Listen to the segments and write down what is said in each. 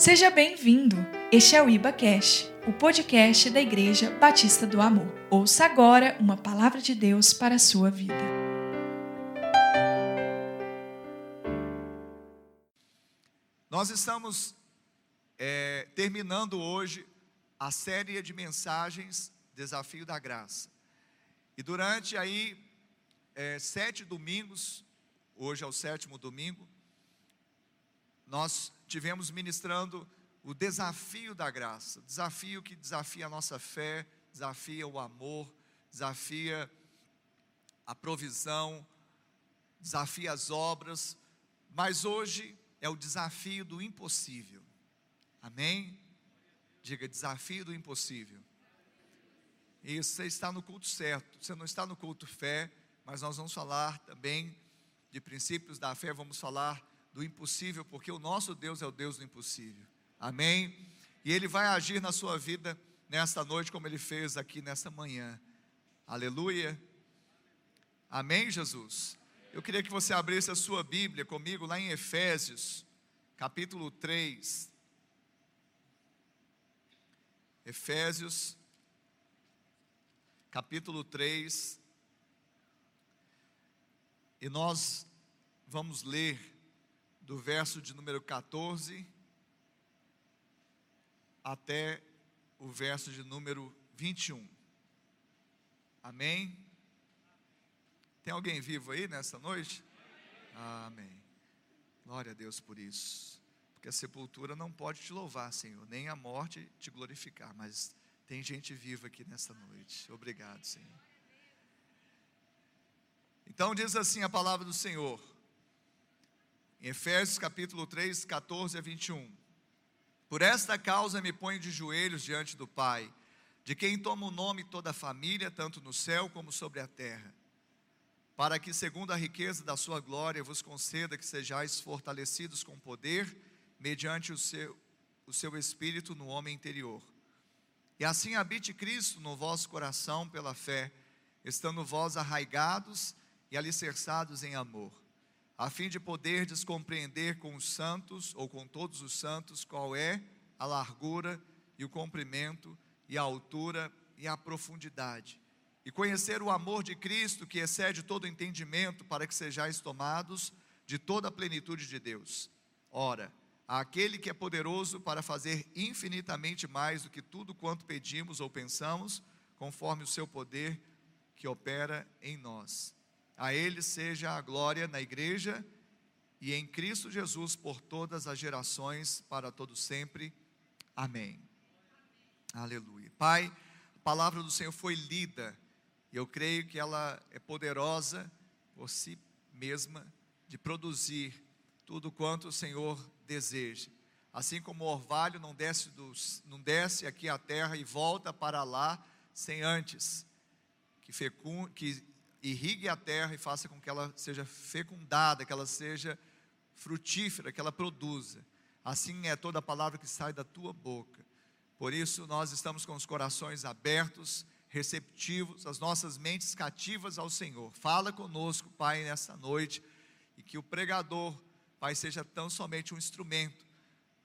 Seja bem-vindo. Este é o Iba Cash, o podcast da Igreja Batista do Amor. Ouça agora uma palavra de Deus para a sua vida. Nós estamos é, terminando hoje a série de mensagens Desafio da Graça. E durante aí é, sete domingos, hoje é o sétimo domingo, nós tivemos ministrando o desafio da graça, desafio que desafia a nossa fé, desafia o amor, desafia a provisão, desafia as obras, mas hoje é o desafio do impossível. Amém? Diga desafio do impossível. Isso, você está no culto certo, você não está no culto fé, mas nós vamos falar também de princípios da fé, vamos falar do impossível, porque o nosso Deus é o Deus do impossível. Amém? E Ele vai agir na sua vida nesta noite, como Ele fez aqui nesta manhã. Aleluia. Amém, Jesus? Eu queria que você abrisse a sua Bíblia comigo lá em Efésios, capítulo 3. Efésios, capítulo 3. E nós vamos ler do verso de número 14 até o verso de número 21. Amém? Tem alguém vivo aí nessa noite? Amém. Glória a Deus por isso. Porque a sepultura não pode te louvar, Senhor, nem a morte te glorificar, mas tem gente viva aqui nessa noite. Obrigado, Senhor. Então diz assim a palavra do Senhor: em Efésios capítulo 3, 14 a 21. Por esta causa me ponho de joelhos diante do Pai, de quem toma o nome toda a família, tanto no céu como sobre a terra, para que, segundo a riqueza da sua glória, vos conceda que sejais fortalecidos com poder, mediante o seu, o seu espírito no homem interior. E assim habite Cristo no vosso coração pela fé, estando vós arraigados e alicerçados em amor a fim de poder descompreender com os santos, ou com todos os santos, qual é a largura e o comprimento, e a altura e a profundidade, e conhecer o amor de Cristo que excede todo entendimento, para que sejais tomados de toda a plenitude de Deus. Ora, aquele que é poderoso para fazer infinitamente mais do que tudo quanto pedimos ou pensamos, conforme o seu poder que opera em nós. A Ele seja a glória na igreja e em Cristo Jesus por todas as gerações, para todo sempre. Amém. Aleluia. Pai, a palavra do Senhor foi lida, e eu creio que ela é poderosa por si mesma de produzir tudo quanto o Senhor deseja. Assim como o orvalho não desce, não desce aqui à terra e volta para lá sem antes que, fecund, que irrigue a terra e faça com que ela seja fecundada, que ela seja frutífera, que ela produza. Assim é toda a palavra que sai da tua boca. Por isso nós estamos com os corações abertos, receptivos, as nossas mentes cativas ao Senhor. Fala conosco, Pai, nessa noite, e que o pregador, Pai, seja tão somente um instrumento,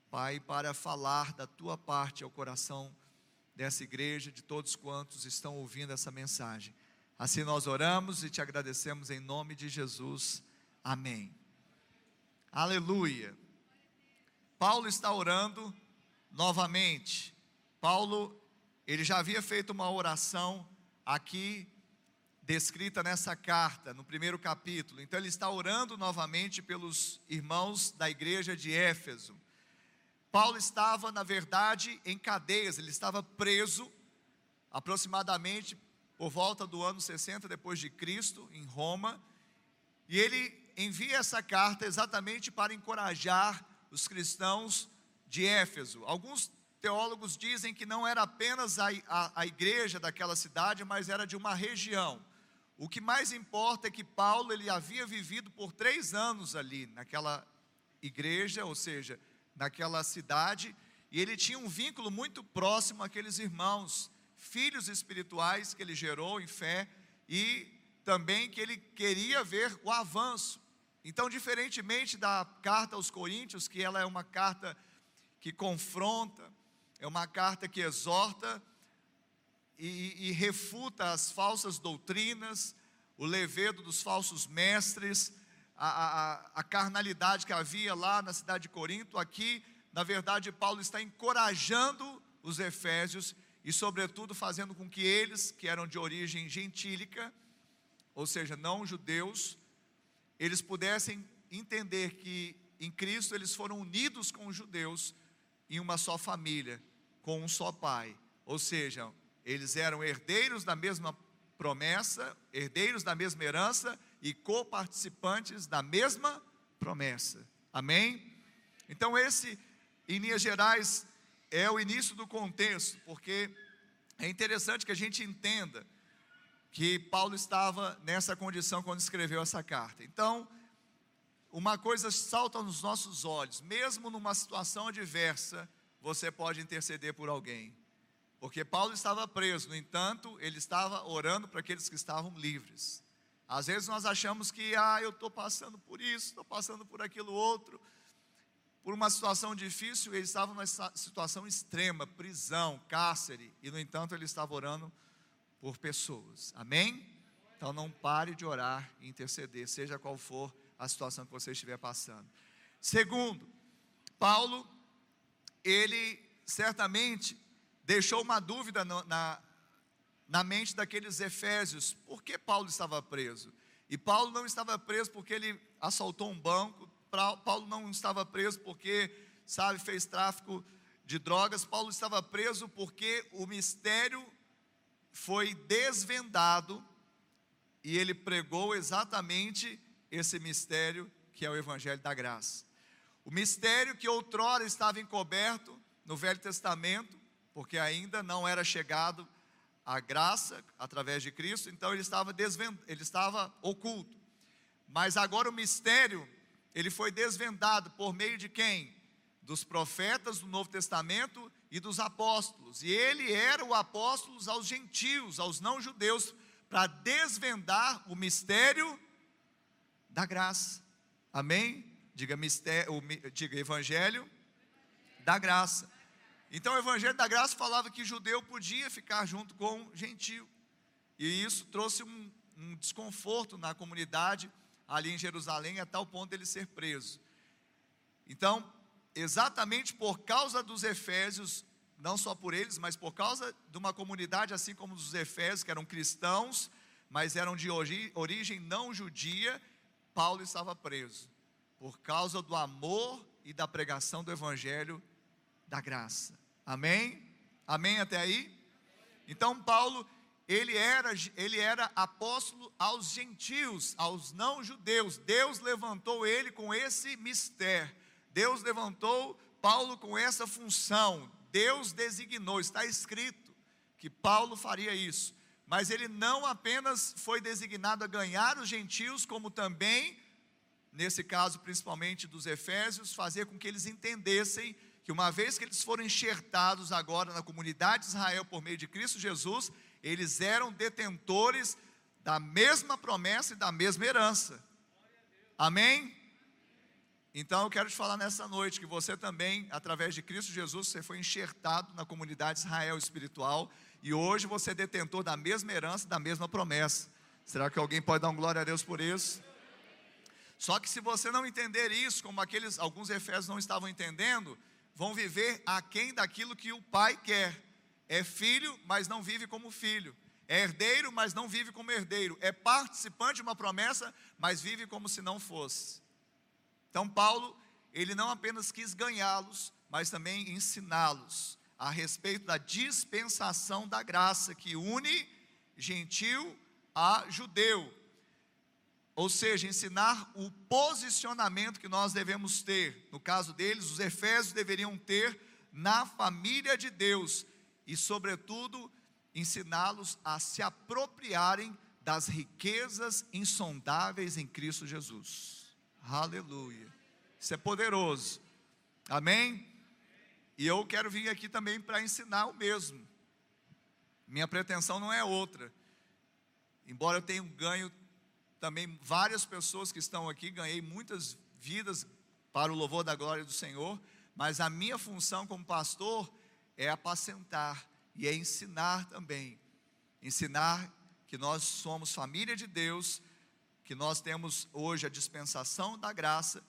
Pai, para falar da tua parte ao coração dessa igreja, de todos quantos estão ouvindo essa mensagem. Assim nós oramos e te agradecemos em nome de Jesus. Amém. Aleluia. Paulo está orando novamente. Paulo, ele já havia feito uma oração aqui descrita nessa carta, no primeiro capítulo. Então ele está orando novamente pelos irmãos da igreja de Éfeso. Paulo estava, na verdade, em cadeias, ele estava preso aproximadamente por volta do ano 60 depois de Cristo, em Roma, e ele envia essa carta exatamente para encorajar os cristãos de Éfeso. Alguns teólogos dizem que não era apenas a, a, a igreja daquela cidade, mas era de uma região. O que mais importa é que Paulo ele havia vivido por três anos ali naquela igreja, ou seja, naquela cidade, e ele tinha um vínculo muito próximo àqueles irmãos filhos espirituais que ele gerou em fé e também que ele queria ver o avanço. Então, diferentemente da carta aos Coríntios, que ela é uma carta que confronta, é uma carta que exorta e, e refuta as falsas doutrinas, o levedo dos falsos mestres, a, a, a carnalidade que havia lá na cidade de Corinto. Aqui, na verdade, Paulo está encorajando os efésios e, sobretudo, fazendo com que eles, que eram de origem gentílica, ou seja, não judeus, eles pudessem entender que em Cristo eles foram unidos com os judeus em uma só família, com um só pai. Ou seja, eles eram herdeiros da mesma promessa, herdeiros da mesma herança e coparticipantes da mesma promessa. Amém? Então, esse, em linhas gerais, é o início do contexto, porque é interessante que a gente entenda que Paulo estava nessa condição quando escreveu essa carta. Então, uma coisa salta nos nossos olhos, mesmo numa situação adversa, você pode interceder por alguém. Porque Paulo estava preso, no entanto, ele estava orando para aqueles que estavam livres. Às vezes nós achamos que, ah, eu estou passando por isso, estou passando por aquilo outro, por uma situação difícil, ele estava numa situação extrema, prisão, cárcere, e no entanto ele estava orando por pessoas. Amém? Então não pare de orar e interceder, seja qual for a situação que você estiver passando. Segundo, Paulo, ele certamente deixou uma dúvida no, na, na mente daqueles efésios: por que Paulo estava preso? E Paulo não estava preso porque ele assaltou um banco, Paulo não estava preso porque, sabe, fez tráfico de drogas, Paulo estava preso porque o mistério foi desvendado e ele pregou exatamente esse mistério que é o Evangelho da Graça. O mistério que outrora estava encoberto no Velho Testamento, porque ainda não era chegado a graça através de Cristo, então ele estava, desvend... ele estava oculto. Mas agora o mistério, ele foi desvendado por meio de quem? Dos profetas do Novo Testamento e dos apóstolos. E ele era o apóstolo aos gentios, aos não-judeus, para desvendar o mistério da graça. Amém? Diga, mistério, diga evangelho da graça. Então o Evangelho da Graça falava que judeu podia ficar junto com gentio. E isso trouxe um, um desconforto na comunidade ali em Jerusalém, a tal ponto dele ser preso. Então, exatamente por causa dos efésios, não só por eles, mas por causa de uma comunidade assim como os efésios, que eram cristãos, mas eram de origem não judia, Paulo estava preso, por causa do amor e da pregação do evangelho da graça. Amém? Amém até aí? Então Paulo, ele era, ele era apóstolo aos gentios, aos não judeus. Deus levantou ele com esse mistério. Deus levantou Paulo com essa função. Deus designou, está escrito que Paulo faria isso. Mas ele não apenas foi designado a ganhar os gentios, como também, nesse caso principalmente dos Efésios, fazer com que eles entendessem que uma vez que eles foram enxertados agora na comunidade de Israel por meio de Cristo Jesus, eles eram detentores da mesma promessa e da mesma herança. Amém? Então eu quero te falar nessa noite que você também, através de Cristo Jesus, você foi enxertado na comunidade de Israel espiritual e hoje você é detentor da mesma herança, da mesma promessa. Será que alguém pode dar um glória a Deus por isso? Só que se você não entender isso, como aqueles alguns efésios não estavam entendendo, vão viver aquém daquilo que o pai quer. É filho, mas não vive como filho. É herdeiro, mas não vive como herdeiro. É participante de uma promessa, mas vive como se não fosse. Então, Paulo, ele não apenas quis ganhá-los, mas também ensiná-los a respeito da dispensação da graça que une gentil a judeu ou seja, ensinar o posicionamento que nós devemos ter. No caso deles, os efésios deveriam ter na família de Deus e, sobretudo, ensiná-los a se apropriarem das riquezas insondáveis em Cristo Jesus. Aleluia. Isso é poderoso. Amém? E eu quero vir aqui também para ensinar o mesmo. Minha pretensão não é outra. Embora eu tenha ganho também várias pessoas que estão aqui, ganhei muitas vidas para o louvor da glória do Senhor, mas a minha função como pastor é apacentar e é ensinar também. Ensinar que nós somos família de Deus, que nós temos hoje a dispensação da graça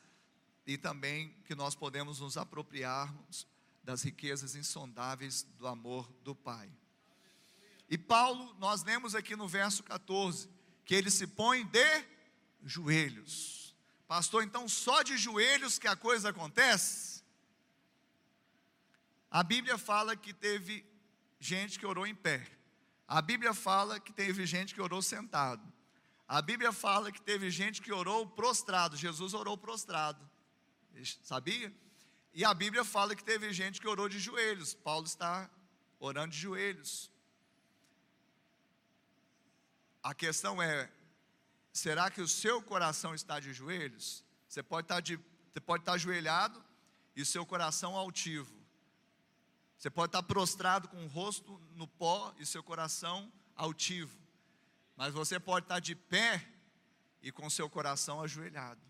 e também que nós podemos nos apropriarmos das riquezas insondáveis do amor do Pai. E Paulo, nós lemos aqui no verso 14, que ele se põe de joelhos. Pastor, então só de joelhos que a coisa acontece? A Bíblia fala que teve gente que orou em pé. A Bíblia fala que teve gente que orou sentado. A Bíblia fala que teve gente que orou prostrado. Jesus orou prostrado. Sabia? E a Bíblia fala que teve gente que orou de joelhos. Paulo está orando de joelhos. A questão é: será que o seu coração está de joelhos? Você pode estar, de, você pode estar ajoelhado e seu coração altivo. Você pode estar prostrado com o rosto no pó e seu coração altivo. Mas você pode estar de pé e com seu coração ajoelhado.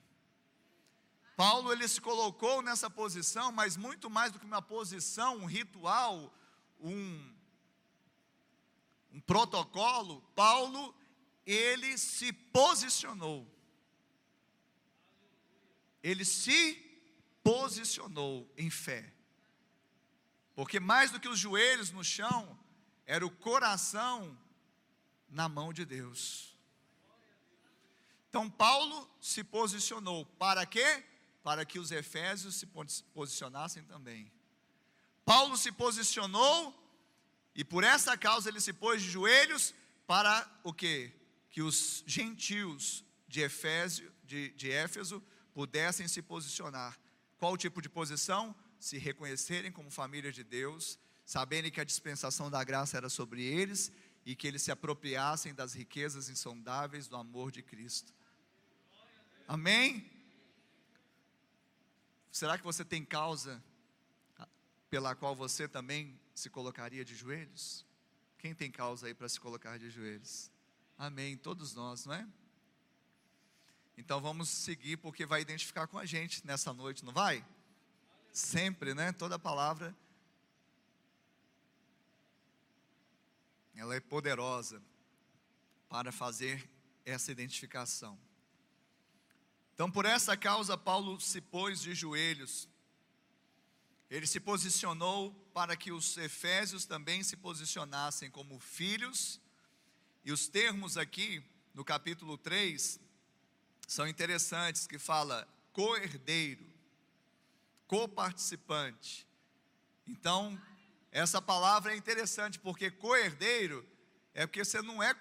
Paulo ele se colocou nessa posição, mas muito mais do que uma posição, um ritual, um, um protocolo, Paulo ele se posicionou. Ele se posicionou em fé. Porque mais do que os joelhos no chão, era o coração na mão de Deus. Então Paulo se posicionou para quê? Para que os efésios se posicionassem também. Paulo se posicionou e por essa causa ele se pôs de joelhos para o quê? que os gentios de, Efésio, de, de Éfeso pudessem se posicionar. Qual o tipo de posição? Se reconhecerem como família de Deus, saberem que a dispensação da graça era sobre eles e que eles se apropriassem das riquezas insondáveis do amor de Cristo. Amém? Será que você tem causa pela qual você também se colocaria de joelhos? Quem tem causa aí para se colocar de joelhos? Amém. Todos nós, não é? Então vamos seguir, porque vai identificar com a gente nessa noite, não vai? Sempre, né? Toda palavra. Ela é poderosa para fazer essa identificação. Então, por essa causa, Paulo se pôs de joelhos. Ele se posicionou para que os efésios também se posicionassem como filhos e os termos aqui, no capítulo 3, são interessantes, que fala co-herdeiro, co-participante. Então, essa palavra é interessante, porque co-herdeiro é porque você não é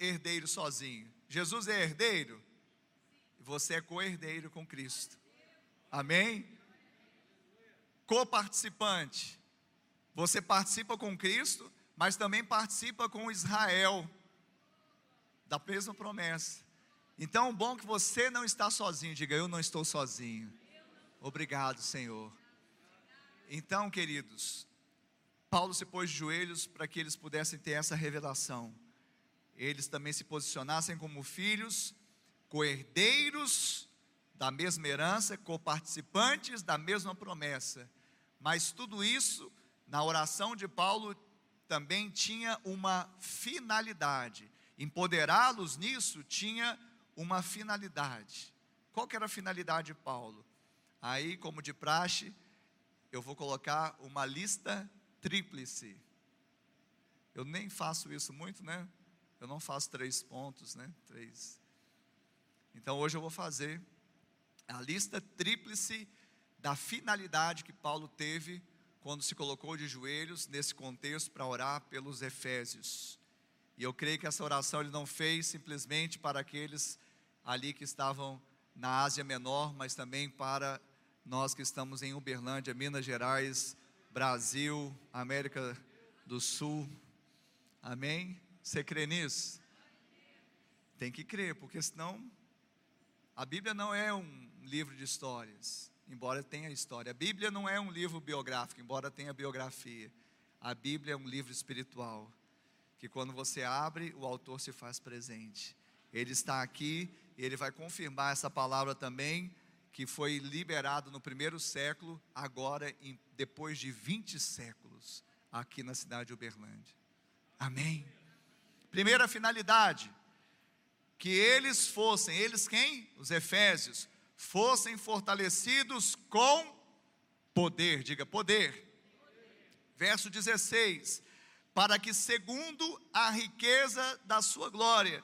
herdeiro sozinho. Jesus é herdeiro, e você é co-herdeiro com Cristo. Amém? Co-participante. Você participa com Cristo, mas também participa com Israel da mesma promessa. Então, bom que você não está sozinho, diga eu não estou sozinho. Obrigado, Senhor. Então, queridos, Paulo se pôs de joelhos para que eles pudessem ter essa revelação. Eles também se posicionassem como filhos, coerdeiros da mesma herança, coparticipantes da mesma promessa. Mas tudo isso, na oração de Paulo, também tinha uma finalidade. Empoderá-los nisso tinha uma finalidade. Qual que era a finalidade de Paulo? Aí, como de praxe, eu vou colocar uma lista tríplice. Eu nem faço isso muito, né? Eu não faço três pontos, né? Três. Então hoje eu vou fazer a lista tríplice da finalidade que Paulo teve quando se colocou de joelhos nesse contexto para orar pelos Efésios. E eu creio que essa oração ele não fez simplesmente para aqueles ali que estavam na Ásia Menor, mas também para nós que estamos em Uberlândia, Minas Gerais, Brasil, América do Sul. Amém? Você crê nisso? Tem que crer, porque senão a Bíblia não é um livro de histórias, embora tenha história. A Bíblia não é um livro biográfico, embora tenha biografia. A Bíblia é um livro espiritual que quando você abre, o autor se faz presente. Ele está aqui e ele vai confirmar essa palavra também, que foi liberado no primeiro século, agora em, depois de 20 séculos, aqui na cidade de Uberlândia. Amém. Primeira finalidade, que eles fossem, eles quem? Os efésios, fossem fortalecidos com poder, diga poder. Verso 16: para que, segundo a riqueza da sua glória,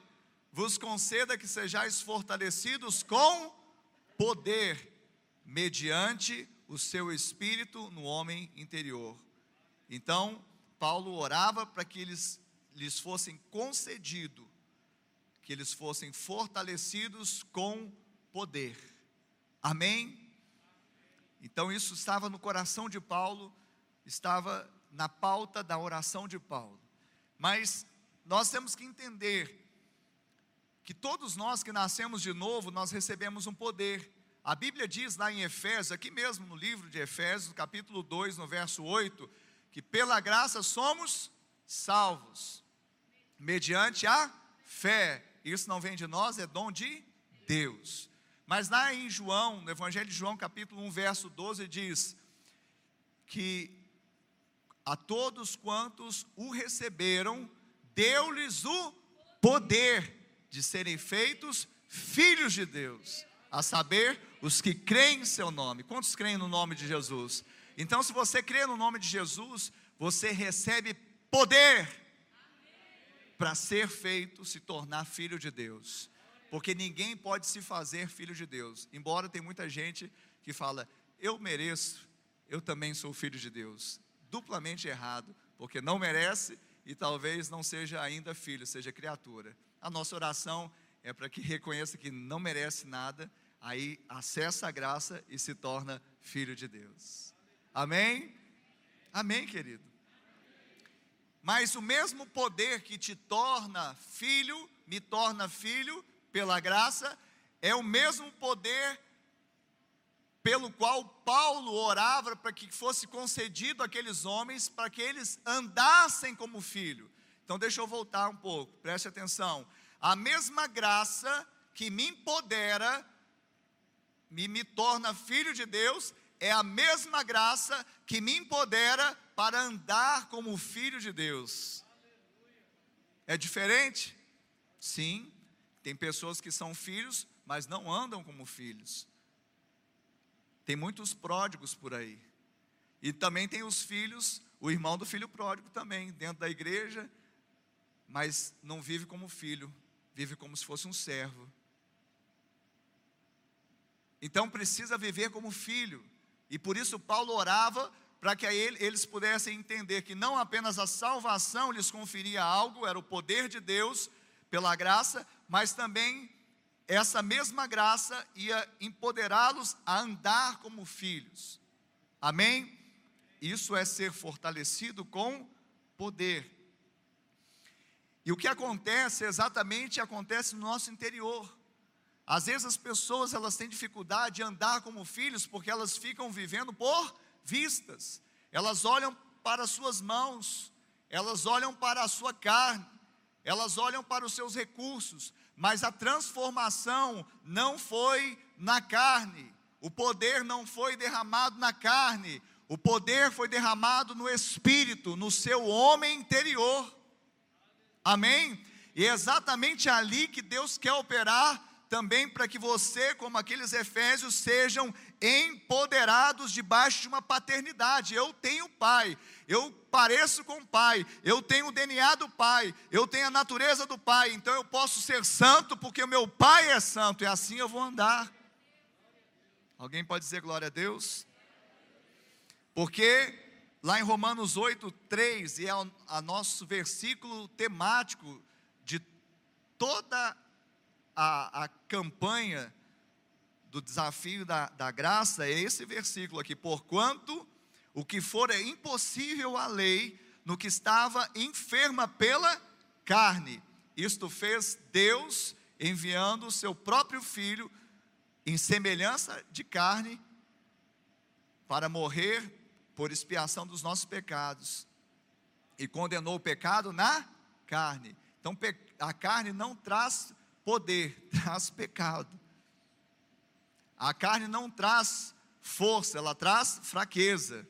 vos conceda que sejais fortalecidos com poder, mediante o seu espírito no homem interior. Então, Paulo orava para que eles lhes fossem concedido, que eles fossem fortalecidos com poder. Amém? Então, isso estava no coração de Paulo, estava na pauta da oração de Paulo. Mas nós temos que entender que todos nós que nascemos de novo, nós recebemos um poder. A Bíblia diz lá em Efésios, aqui mesmo no livro de Efésios, capítulo 2, no verso 8, que pela graça somos salvos, mediante a fé. Isso não vem de nós, é dom de Deus. Mas lá em João, no Evangelho de João, capítulo 1, verso 12, diz que a todos quantos o receberam, deu-lhes o poder de serem feitos filhos de Deus, a saber, os que creem em seu nome. Quantos creem no nome de Jesus? Então, se você crê no nome de Jesus, você recebe poder para ser feito, se tornar filho de Deus. Porque ninguém pode se fazer filho de Deus. Embora tem muita gente que fala, eu mereço, eu também sou filho de Deus duplamente errado, porque não merece e talvez não seja ainda filho, seja criatura. A nossa oração é para que reconheça que não merece nada, aí acessa a graça e se torna filho de Deus. Amém? Amém, querido. Mas o mesmo poder que te torna filho, me torna filho pela graça, é o mesmo poder pelo qual Paulo orava para que fosse concedido àqueles homens, para que eles andassem como filho. Então, deixa eu voltar um pouco, preste atenção. A mesma graça que me empodera, me, me torna filho de Deus, é a mesma graça que me empodera para andar como filho de Deus. É diferente? Sim, tem pessoas que são filhos, mas não andam como filhos. Tem muitos pródigos por aí. E também tem os filhos, o irmão do filho pródigo também, dentro da igreja, mas não vive como filho, vive como se fosse um servo. Então precisa viver como filho. E por isso Paulo orava para que eles pudessem entender que não apenas a salvação lhes conferia algo, era o poder de Deus pela graça, mas também essa mesma graça ia empoderá-los a andar como filhos. Amém? Isso é ser fortalecido com poder. E o que acontece exatamente acontece no nosso interior. Às vezes as pessoas elas têm dificuldade de andar como filhos porque elas ficam vivendo por vistas. Elas olham para as suas mãos, elas olham para a sua carne, elas olham para os seus recursos, mas a transformação não foi na carne, o poder não foi derramado na carne, o poder foi derramado no espírito, no seu homem interior. Amém? E é exatamente ali que Deus quer operar também para que você, como aqueles efésios, sejam empoderados debaixo de uma paternidade. Eu tenho pai, eu pareço com o pai, eu tenho o DNA do pai, eu tenho a natureza do pai, então eu posso ser santo porque o meu pai é santo e assim eu vou andar. Alguém pode dizer glória a Deus? Porque lá em Romanos 8, 3, e é o a nosso versículo temático de toda a, a campanha do desafio da, da graça, é esse versículo aqui: porquanto o que for é impossível à lei no que estava enferma pela carne. Isto fez Deus enviando o seu próprio filho em semelhança de carne para morrer por expiação dos nossos pecados e condenou o pecado na carne. Então a carne não traz poder, traz pecado. A carne não traz força, ela traz fraqueza.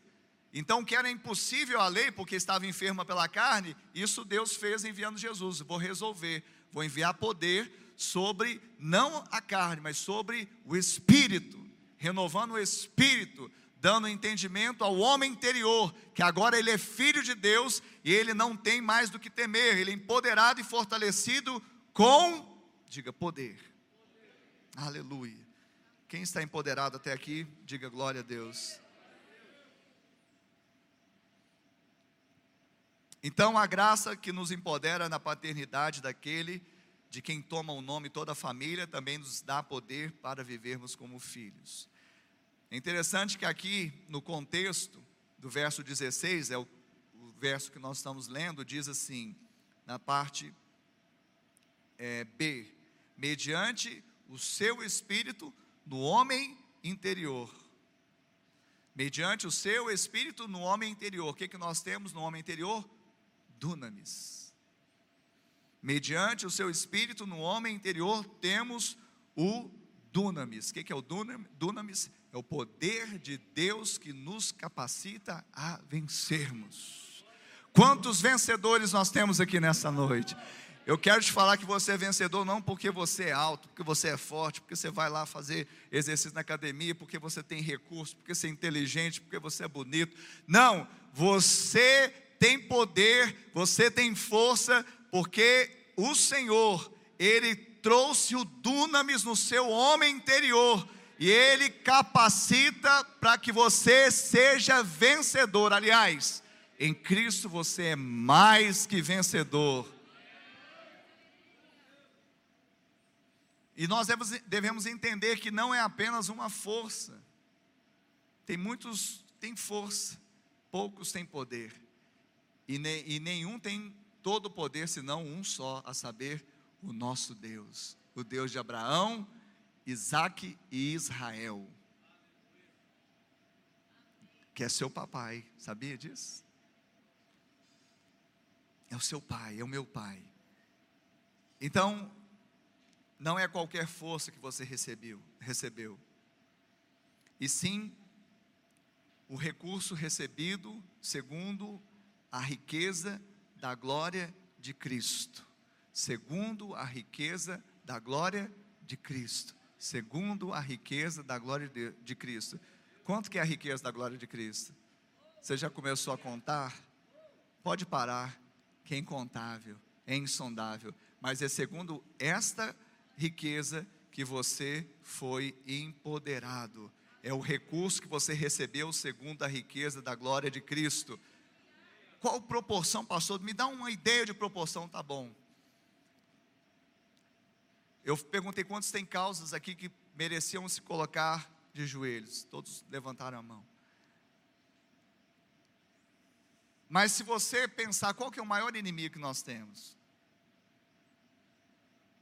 Então, que era impossível a lei, porque estava enferma pela carne, isso Deus fez enviando Jesus. Vou resolver, vou enviar poder sobre não a carne, mas sobre o espírito, renovando o espírito, dando entendimento ao homem interior, que agora ele é filho de Deus e ele não tem mais do que temer, ele é empoderado e fortalecido com, diga, poder. poder. Aleluia. Quem está empoderado até aqui, diga glória a Deus. Então, a graça que nos empodera na paternidade daquele de quem toma o nome toda a família também nos dá poder para vivermos como filhos. É interessante que aqui no contexto do verso 16, é o, o verso que nós estamos lendo, diz assim, na parte é, B: mediante o seu espírito no homem interior. Mediante o seu espírito no homem interior. O que, que nós temos no homem interior? Dunamis. Mediante o seu espírito no homem interior temos o dunamis. O que, é o dunamis? É o poder de Deus que nos capacita a vencermos. Quantos vencedores nós temos aqui nessa noite? Eu quero te falar que você é vencedor não porque você é alto, porque você é forte, porque você vai lá fazer exercício na academia, porque você tem recurso, porque você é inteligente, porque você é bonito. Não, você tem poder, você tem força, porque o Senhor, Ele trouxe o dunamis no seu homem interior e Ele capacita para que você seja vencedor. Aliás, em Cristo você é mais que vencedor. E nós devemos entender que não é apenas uma força. Tem muitos têm força, poucos têm poder. E, ne, e nenhum tem todo o poder, senão um só, a saber, o nosso Deus, o Deus de Abraão, Isaac e Israel, que é seu papai, sabia disso? É o seu pai, é o meu pai. Então, não é qualquer força que você recebeu, recebeu. E sim o recurso recebido segundo a riqueza da glória de Cristo. Segundo a riqueza da glória de Cristo segundo a riqueza da glória de, de Cristo. Quanto que é a riqueza da glória de Cristo? Você já começou a contar? Pode parar, que é incontável, é insondável, mas é segundo esta riqueza que você foi empoderado. É o recurso que você recebeu segundo a riqueza da glória de Cristo. Qual proporção, pastor? Me dá uma ideia de proporção, tá bom. Eu perguntei quantos tem causas aqui que mereciam se colocar de joelhos. Todos levantaram a mão. Mas se você pensar qual que é o maior inimigo que nós temos?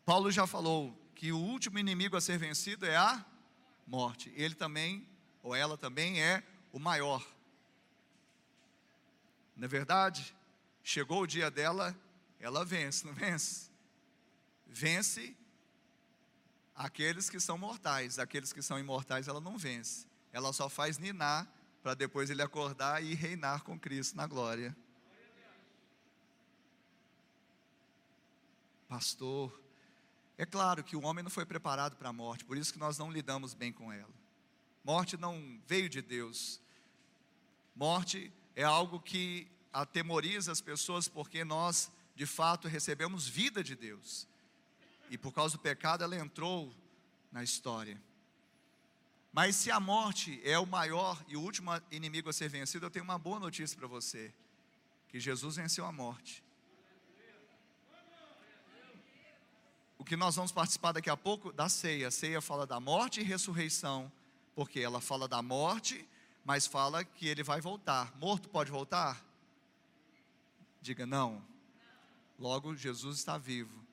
Paulo já falou que o último inimigo a ser vencido é a morte. Ele também, ou ela também é o maior. Na verdade, chegou o dia dela, ela vence, não vence? Vence aqueles que são mortais, aqueles que são imortais ela não vence. Ela só faz ninar para depois ele acordar e reinar com Cristo na glória. Pastor, é claro que o homem não foi preparado para a morte, por isso que nós não lidamos bem com ela. Morte não veio de Deus. Morte é algo que atemoriza as pessoas porque nós, de fato, recebemos vida de Deus. E por causa do pecado ela entrou na história. Mas se a morte é o maior e o último inimigo a ser vencido, eu tenho uma boa notícia para você: que Jesus venceu a morte. O que nós vamos participar daqui a pouco da ceia. A ceia fala da morte e ressurreição, porque ela fala da morte, mas fala que ele vai voltar. Morto pode voltar? Diga não. Logo, Jesus está vivo.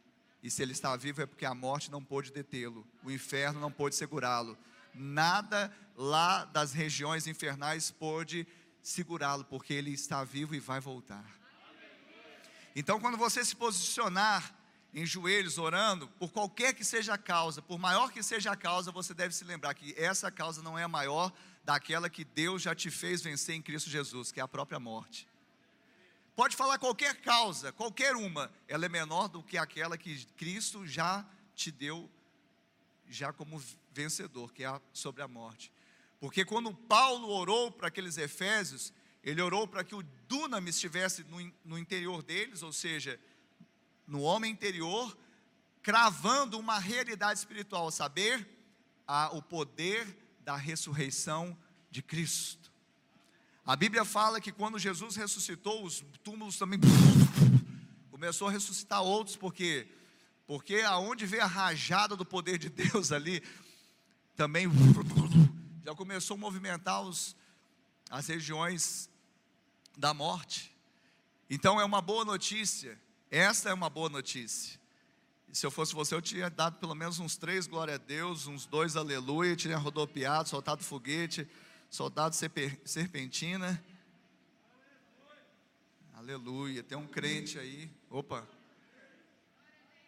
E se ele está vivo é porque a morte não pôde detê-lo, o inferno não pôde segurá-lo. Nada lá das regiões infernais pôde segurá-lo, porque ele está vivo e vai voltar. Então, quando você se posicionar em joelhos orando, por qualquer que seja a causa, por maior que seja a causa, você deve se lembrar que essa causa não é a maior daquela que Deus já te fez vencer em Cristo Jesus, que é a própria morte. Pode falar qualquer causa, qualquer uma, ela é menor do que aquela que Cristo já te deu, já como vencedor, que é sobre a morte. Porque quando Paulo orou para aqueles efésios, ele orou para que o dunamis estivesse no, no interior deles, ou seja, no homem interior, cravando uma realidade espiritual, saber a, o poder da ressurreição de Cristo. A Bíblia fala que quando Jesus ressuscitou, os túmulos também começou a ressuscitar outros, porque porque aonde vê a rajada do poder de Deus ali, também já começou a movimentar os, as regiões da morte. Então é uma boa notícia. Esta é uma boa notícia. Se eu fosse você, eu tinha dado pelo menos uns três glória a Deus, uns dois aleluia, tinha rodopiado, soltado foguete, soldado serpentina. Aleluia. Tem um crente aí. Opa.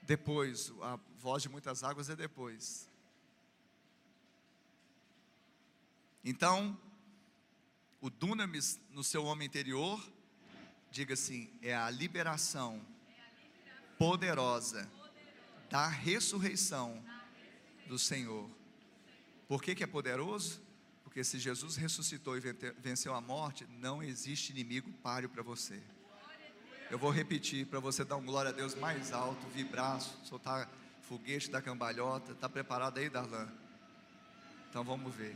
Depois, a voz de muitas águas é depois. Então, o dunamis no seu homem interior, diga assim, é a liberação poderosa da ressurreição do Senhor. Por que, que é poderoso? Porque se Jesus ressuscitou e venceu a morte, não existe inimigo páreo para você. Eu vou repetir para você dar um glória a Deus mais alto, vibrar, soltar foguete da cambalhota. Está preparado aí, Darlan? Então vamos ver.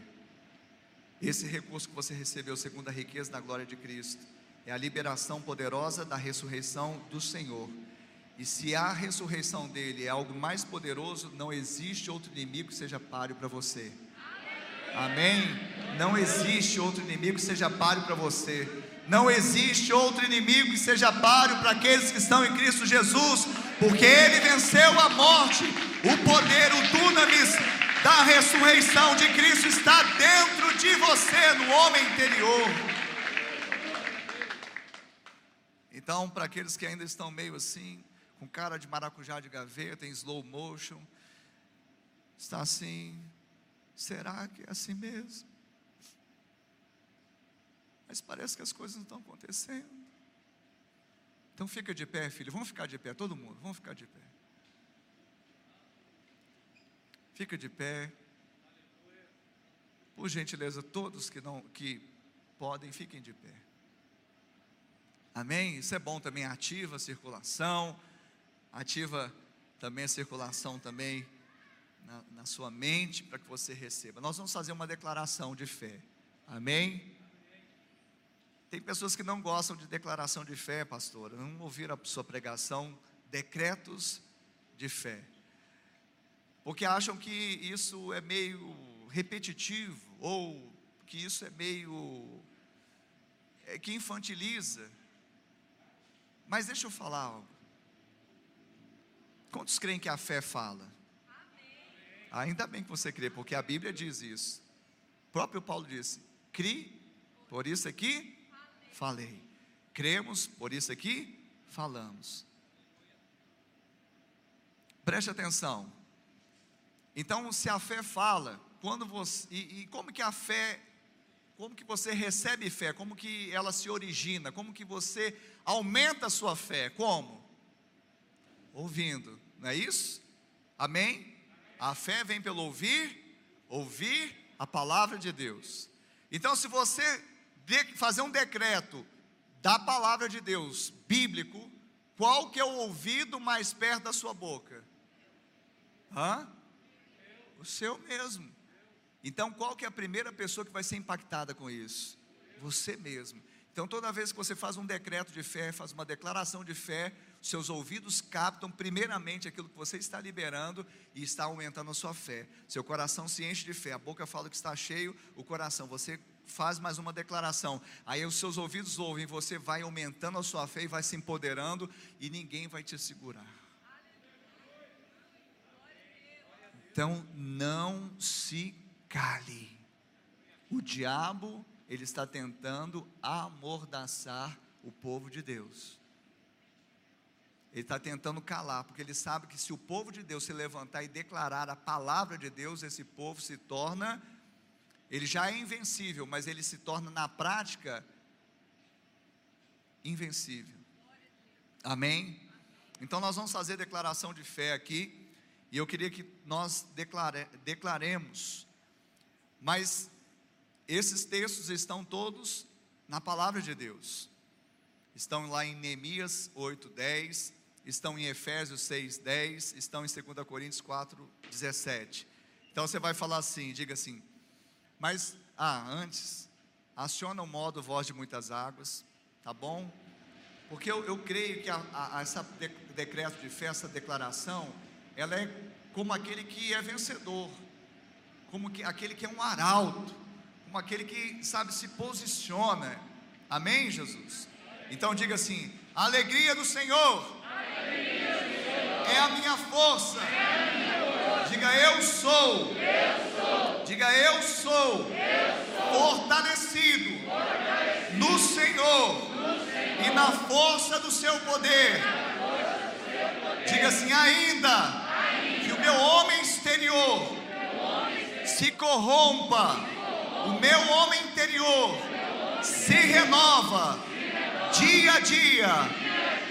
Esse recurso que você recebeu, segundo a riqueza da glória de Cristo, é a liberação poderosa da ressurreição do Senhor. E se a ressurreição dele é algo mais poderoso, não existe outro inimigo que seja páreo para você. Amém? Não existe outro inimigo que seja páreo para você. Não existe outro inimigo que seja páreo para aqueles que estão em Cristo Jesus, porque ele venceu a morte, o poder, o dunamis da ressurreição de Cristo está dentro de você, no homem interior. Então, para aqueles que ainda estão meio assim, com cara de maracujá de gaveta, em slow motion, está assim, será que é assim mesmo? Mas parece que as coisas não estão acontecendo. Então fica de pé, filho. Vamos ficar de pé, todo mundo. Vamos ficar de pé. Fica de pé. Por gentileza, todos que não que podem, fiquem de pé. Amém? Isso é bom também, ativa a circulação, ativa também a circulação também na, na sua mente para que você receba. Nós vamos fazer uma declaração de fé. Amém? Tem pessoas que não gostam de declaração de fé, pastora. Não ouviram a sua pregação, decretos de fé porque acham que isso é meio repetitivo, ou que isso é meio. É, que infantiliza. Mas deixa eu falar algo. Quantos creem que a fé fala? Amém. Ainda bem que você crê, porque a Bíblia diz isso. O próprio Paulo disse: cri, por isso aqui falei. Cremos, por isso aqui falamos. Preste atenção. Então, se a fé fala, quando você e, e, como que a fé, como que você recebe fé, como que ela se origina, como que você aumenta a sua fé? Como? Ouvindo, não é isso? Amém? A fé vem pelo ouvir, ouvir a palavra de Deus. Então, se você fazer um decreto da palavra de Deus, bíblico, qual que é o ouvido mais perto da sua boca? Hã? O seu mesmo. Então, qual que é a primeira pessoa que vai ser impactada com isso? Você mesmo. Então, toda vez que você faz um decreto de fé, faz uma declaração de fé, seus ouvidos captam primeiramente aquilo que você está liberando e está aumentando a sua fé. Seu coração se enche de fé, a boca fala que está cheio, o coração, você faz mais uma declaração. Aí os seus ouvidos ouvem, você vai aumentando a sua fé e vai se empoderando e ninguém vai te segurar. Então não se cale. O diabo, ele está tentando amordaçar o povo de Deus. Ele está tentando calar, porque ele sabe que se o povo de Deus se levantar e declarar a palavra de Deus, esse povo se torna, ele já é invencível, mas ele se torna na prática invencível. Amém? Então nós vamos fazer declaração de fé aqui, e eu queria que nós declare, declaremos, mas esses textos estão todos na palavra de Deus. Estão lá em Neemias 8, 10, estão em Efésios 6, 10, estão em 2 Coríntios 4, 17. Então você vai falar assim, diga assim, mas, ah, antes, aciona o modo voz de muitas águas, tá bom? Porque eu, eu creio que a, a, essa de, decreto de fé, essa declaração, ela é como aquele que é vencedor, como que, aquele que é um arauto, como aquele que, sabe, se posiciona. Amém, Jesus? Então diga assim: a alegria do Senhor, alegria do Senhor é a minha força. É a minha força. Diga eu sou. eu sou. Diga eu sou, eu sou. Fortalecido, fortalecido. No, Senhor. no Senhor e na força do seu poder. Diga assim: ainda, ainda que o meu homem exterior, meu homem exterior se corrompa o meu homem interior se renova dia a dia.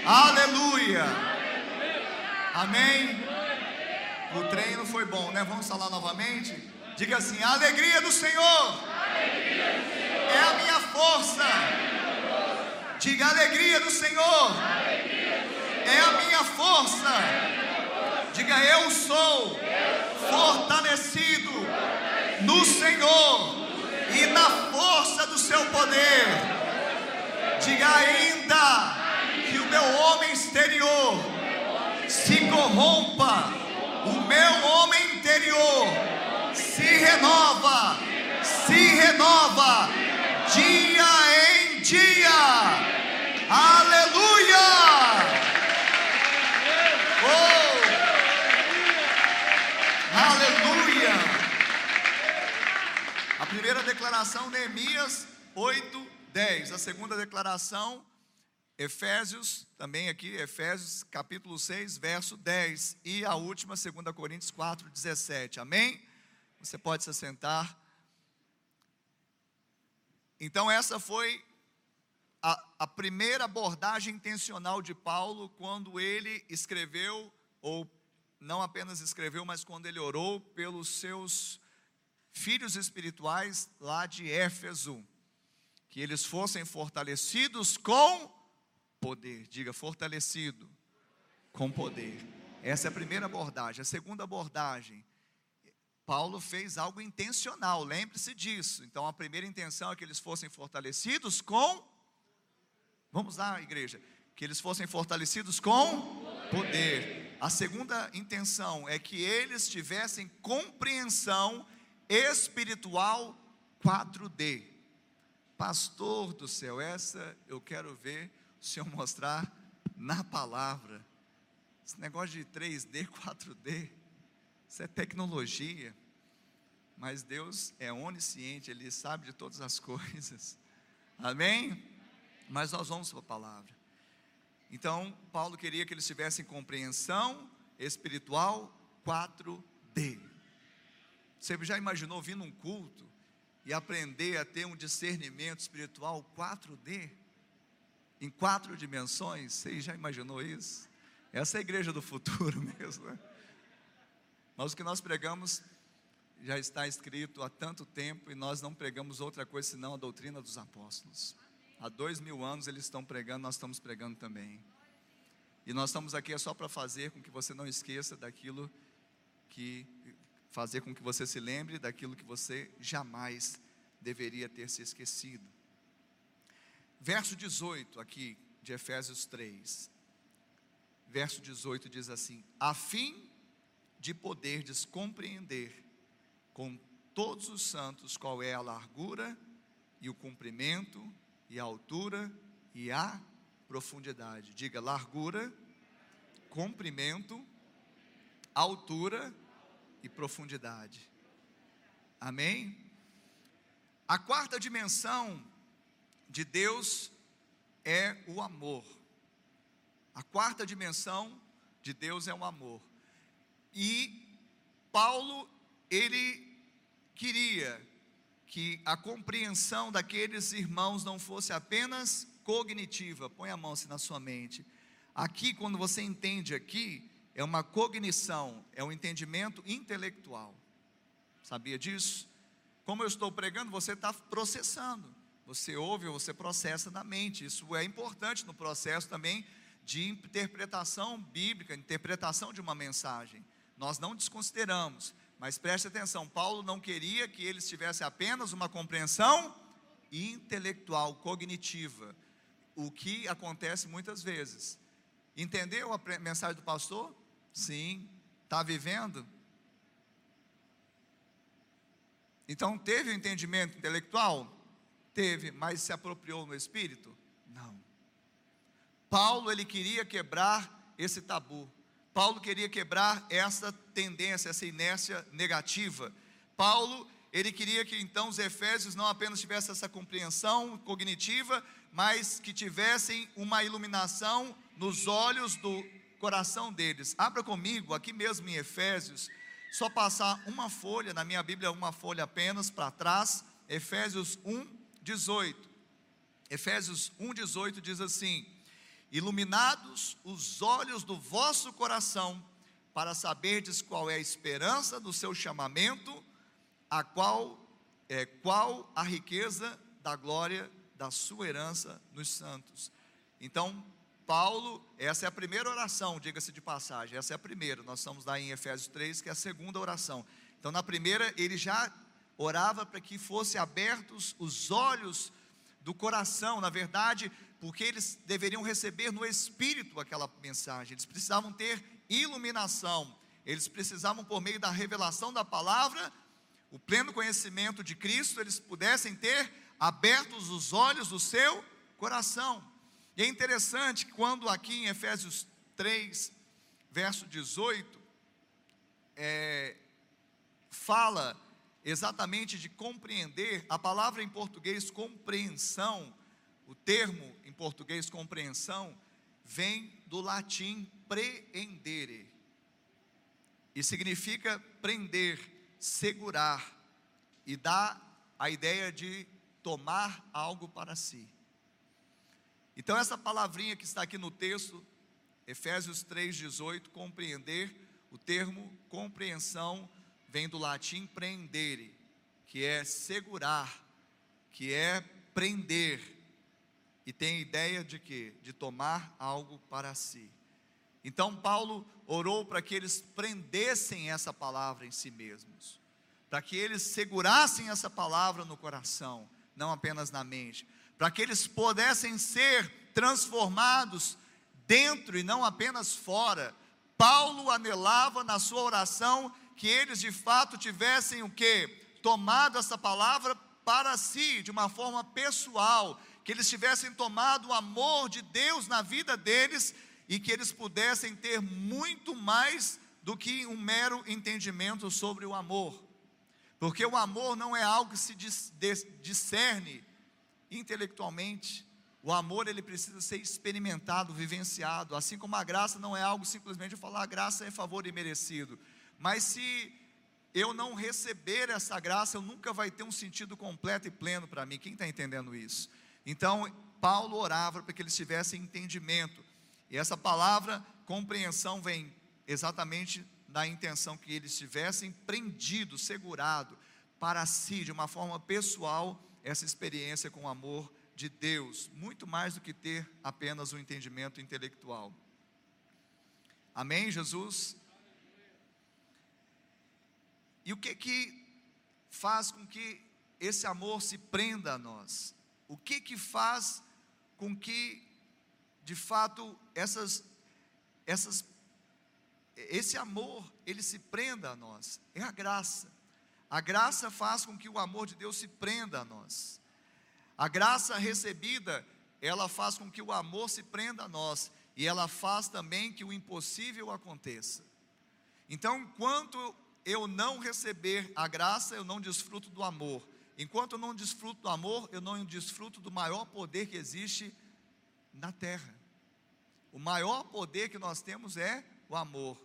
Aleluia. Amém. O treino foi bom, né? Vamos falar novamente? Diga assim: a alegria do Senhor é a minha força. Diga: a alegria do Senhor é a minha força. Diga: eu sou fortalecido no Senhor e na força do seu poder. Diga ainda que o meu homem exterior se corrompa, o meu homem interior se renova, se renova dia em dia. Aleluia! Oh! Aleluia! A primeira declaração, Neemias 8, 10. A segunda declaração, Efésios, também aqui, Efésios capítulo 6, verso 10. E a última, 2 Coríntios 4, 17. Amém? Você pode se sentar. Então, essa foi a, a primeira abordagem intencional de Paulo quando ele escreveu, ou não apenas escreveu, mas quando ele orou pelos seus filhos espirituais lá de Éfeso, que eles fossem fortalecidos com poder. Diga, fortalecido com poder. Essa é a primeira abordagem. A segunda abordagem, Paulo fez algo intencional, lembre-se disso. Então, a primeira intenção é que eles fossem fortalecidos com. Vamos lá, igreja. Que eles fossem fortalecidos com poder. A segunda intenção é que eles tivessem compreensão espiritual 4D. Pastor do céu, essa eu quero ver o Senhor mostrar na palavra. Esse negócio de 3D, 4D, isso é tecnologia. Mas Deus é onisciente, Ele sabe de todas as coisas. Amém? Mas nós vamos para a palavra. Então, Paulo queria que eles tivessem compreensão espiritual 4D. Você já imaginou vir num culto e aprender a ter um discernimento espiritual 4D? Em quatro dimensões? Você já imaginou isso? Essa é a igreja do futuro mesmo. Né? Mas o que nós pregamos já está escrito há tanto tempo e nós não pregamos outra coisa senão a doutrina dos apóstolos. Há dois mil anos eles estão pregando, nós estamos pregando também. E nós estamos aqui é só para fazer com que você não esqueça daquilo que fazer com que você se lembre daquilo que você jamais deveria ter se esquecido. Verso 18 aqui de Efésios 3. Verso 18 diz assim: a fim de poderdes compreender com todos os santos qual é a largura e o comprimento e a altura e a profundidade. Diga largura, comprimento, altura e profundidade. Amém? A quarta dimensão de Deus é o amor. A quarta dimensão de Deus é o amor. E Paulo, ele queria que a compreensão daqueles irmãos não fosse apenas cognitiva. Põe a mão assim na sua mente. Aqui, quando você entende aqui, é uma cognição, é um entendimento intelectual. Sabia disso? Como eu estou pregando, você está processando. Você ouve, você processa na mente. Isso é importante no processo também de interpretação bíblica, interpretação de uma mensagem. Nós não desconsideramos, mas preste atenção: Paulo não queria que eles tivessem apenas uma compreensão intelectual, cognitiva, o que acontece muitas vezes. Entendeu a mensagem do pastor? Sim. Está vivendo? Então, teve o um entendimento intelectual? Teve, mas se apropriou no espírito? Não. Paulo, ele queria quebrar esse tabu. Paulo queria quebrar essa tendência, essa inércia negativa. Paulo, ele queria que então os efésios não apenas tivessem essa compreensão cognitiva, mas que tivessem uma iluminação nos olhos do coração deles. Abra comigo, aqui mesmo em Efésios, só passar uma folha, na minha Bíblia, uma folha apenas para trás, Efésios 1, 18. Efésios 1, 18 diz assim: Iluminados os olhos do vosso coração, para saberdes qual é a esperança do seu chamamento, a qual é qual a riqueza da glória da sua herança nos santos. Então, Paulo, essa é a primeira oração, diga-se de passagem, essa é a primeira. Nós estamos lá em Efésios 3, que é a segunda oração. Então, na primeira, ele já orava para que fossem abertos os olhos do coração, na verdade, porque eles deveriam receber no espírito aquela mensagem. Eles precisavam ter iluminação. Eles precisavam por meio da revelação da palavra, o pleno conhecimento de Cristo, eles pudessem ter abertos os olhos do seu coração. E é interessante que quando aqui em Efésios 3, verso 18, é, fala exatamente de compreender, a palavra em português compreensão, o termo em português compreensão, vem do latim preendere, e significa prender, segurar, e dá a ideia de tomar algo para si. Então, essa palavrinha que está aqui no texto, Efésios 3,18, compreender, o termo compreensão vem do latim prendere, que é segurar, que é prender, e tem ideia de que? De tomar algo para si. Então, Paulo orou para que eles prendessem essa palavra em si mesmos, para que eles segurassem essa palavra no coração, não apenas na mente para que eles pudessem ser transformados dentro e não apenas fora. Paulo anelava na sua oração que eles de fato tivessem o que? Tomado essa palavra para si, de uma forma pessoal, que eles tivessem tomado o amor de Deus na vida deles e que eles pudessem ter muito mais do que um mero entendimento sobre o amor. Porque o amor não é algo que se discerne, intelectualmente. O amor ele precisa ser experimentado, vivenciado, assim como a graça não é algo simplesmente falar a graça é favor imerecido. Mas se eu não receber essa graça, eu nunca vai ter um sentido completo e pleno para mim. Quem está entendendo isso? Então, Paulo orava para que eles tivessem entendimento. E essa palavra compreensão vem exatamente na intenção que eles tivessem prendido, segurado para si, de uma forma pessoal, essa experiência com o amor de Deus, muito mais do que ter apenas um entendimento intelectual. Amém, Jesus? E o que que faz com que esse amor se prenda a nós? O que que faz com que de fato essas essas esse amor ele se prenda a nós? É a graça. A graça faz com que o amor de Deus se prenda a nós. A graça recebida, ela faz com que o amor se prenda a nós. E ela faz também que o impossível aconteça. Então, enquanto eu não receber a graça, eu não desfruto do amor. Enquanto eu não desfruto do amor, eu não desfruto do maior poder que existe na terra. O maior poder que nós temos é o amor.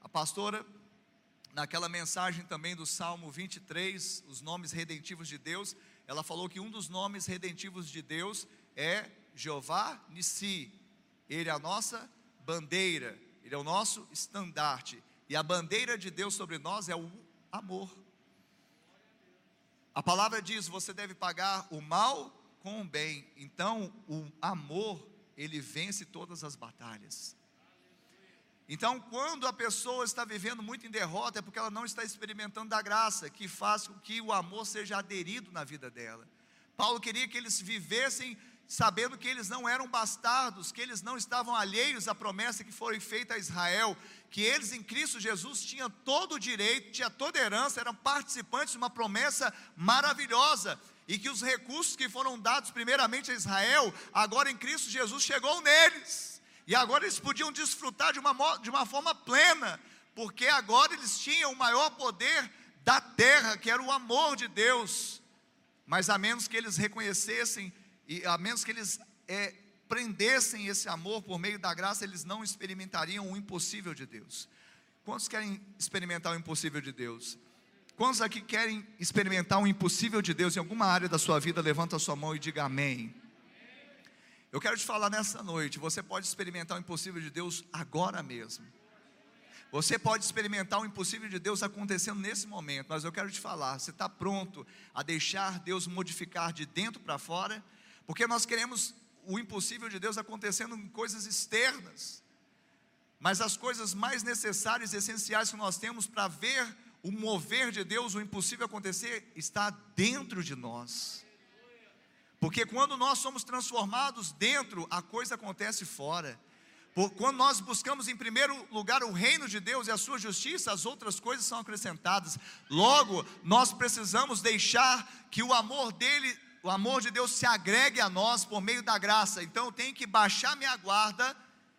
A pastora, naquela mensagem também do Salmo 23, os nomes redentivos de Deus, ela falou que um dos nomes redentivos de Deus é Jeová Nissi. Ele é a nossa bandeira, ele é o nosso estandarte. E a bandeira de Deus sobre nós é o amor. A palavra diz: você deve pagar o mal com o bem. Então, o amor, ele vence todas as batalhas. Então, quando a pessoa está vivendo muito em derrota, é porque ela não está experimentando da graça, que faz com que o amor seja aderido na vida dela. Paulo queria que eles vivessem sabendo que eles não eram bastardos, que eles não estavam alheios à promessa que foi feita a Israel, que eles em Cristo Jesus tinham todo o direito, tinham toda a herança, eram participantes de uma promessa maravilhosa, e que os recursos que foram dados primeiramente a Israel, agora em Cristo Jesus chegou neles, e agora eles podiam desfrutar de uma, de uma forma plena, porque agora eles tinham o maior poder da terra, que era o amor de Deus, mas a menos que eles reconhecessem e a menos que eles é, prendessem esse amor por meio da graça, eles não experimentariam o impossível de Deus. Quantos querem experimentar o impossível de Deus? Quantos aqui querem experimentar o impossível de Deus em alguma área da sua vida? Levanta a sua mão e diga amém. Eu quero te falar nessa noite, você pode experimentar o impossível de Deus agora mesmo. Você pode experimentar o impossível de Deus acontecendo nesse momento, mas eu quero te falar, você está pronto a deixar Deus modificar de dentro para fora? Porque nós queremos o impossível de Deus acontecendo em coisas externas. Mas as coisas mais necessárias e essenciais que nós temos para ver o mover de Deus, o impossível acontecer, está dentro de nós. Porque quando nós somos transformados dentro, a coisa acontece fora. Quando nós buscamos em primeiro lugar o reino de Deus e a sua justiça, as outras coisas são acrescentadas. Logo, nós precisamos deixar que o amor dele o amor de Deus se agregue a nós por meio da graça. Então eu tenho que baixar minha guarda,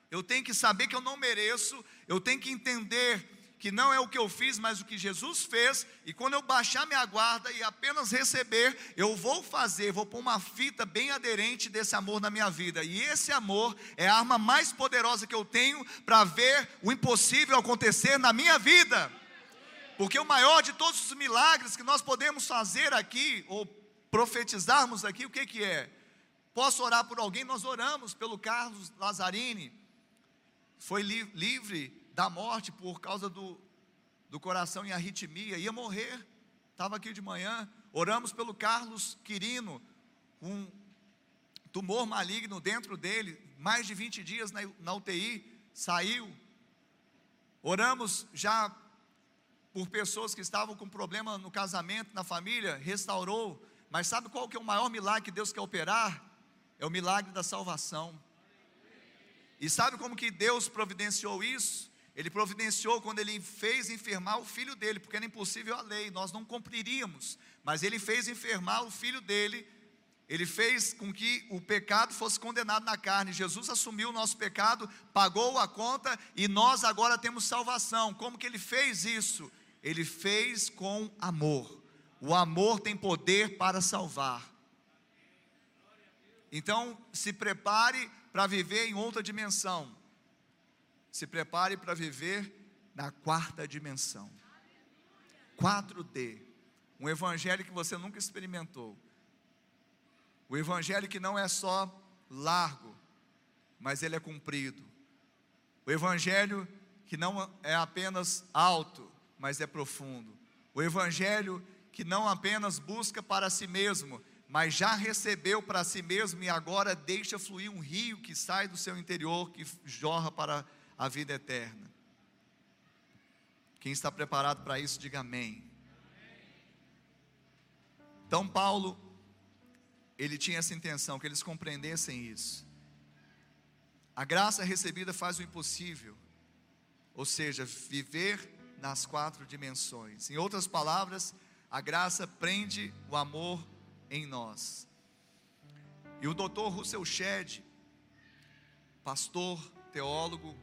eu tenho que saber que eu não mereço, eu tenho que entender que não é o que eu fiz, mas o que Jesus fez, e quando eu baixar minha guarda e apenas receber, eu vou fazer, vou pôr uma fita bem aderente desse amor na minha vida, e esse amor é a arma mais poderosa que eu tenho para ver o impossível acontecer na minha vida, porque o maior de todos os milagres que nós podemos fazer aqui, ou profetizarmos aqui, o que, que é? Posso orar por alguém? Nós oramos pelo Carlos Lazzarini, foi li livre da morte por causa do, do coração em arritmia, ia morrer, estava aqui de manhã. Oramos pelo Carlos Quirino, com tumor maligno dentro dele, mais de 20 dias na, na UTI, saiu. Oramos já por pessoas que estavam com problema no casamento, na família, restaurou. Mas sabe qual que é o maior milagre que Deus quer operar? É o milagre da salvação. E sabe como que Deus providenciou isso? Ele providenciou quando ele fez enfermar o filho dele, porque era impossível a lei, nós não cumpriríamos. Mas ele fez enfermar o filho dele, ele fez com que o pecado fosse condenado na carne. Jesus assumiu o nosso pecado, pagou a conta e nós agora temos salvação. Como que ele fez isso? Ele fez com amor. O amor tem poder para salvar. Então, se prepare para viver em outra dimensão. Se prepare para viver na quarta dimensão. 4D. Um evangelho que você nunca experimentou. O evangelho que não é só largo, mas ele é cumprido. O evangelho que não é apenas alto, mas é profundo. O evangelho que não apenas busca para si mesmo, mas já recebeu para si mesmo e agora deixa fluir um rio que sai do seu interior, que jorra para a vida eterna. Quem está preparado para isso, diga amém. Então, Paulo, ele tinha essa intenção, que eles compreendessem isso. A graça recebida faz o impossível, ou seja, viver nas quatro dimensões. Em outras palavras, a graça prende o amor em nós. E o doutor Russell Shedd, pastor, teólogo,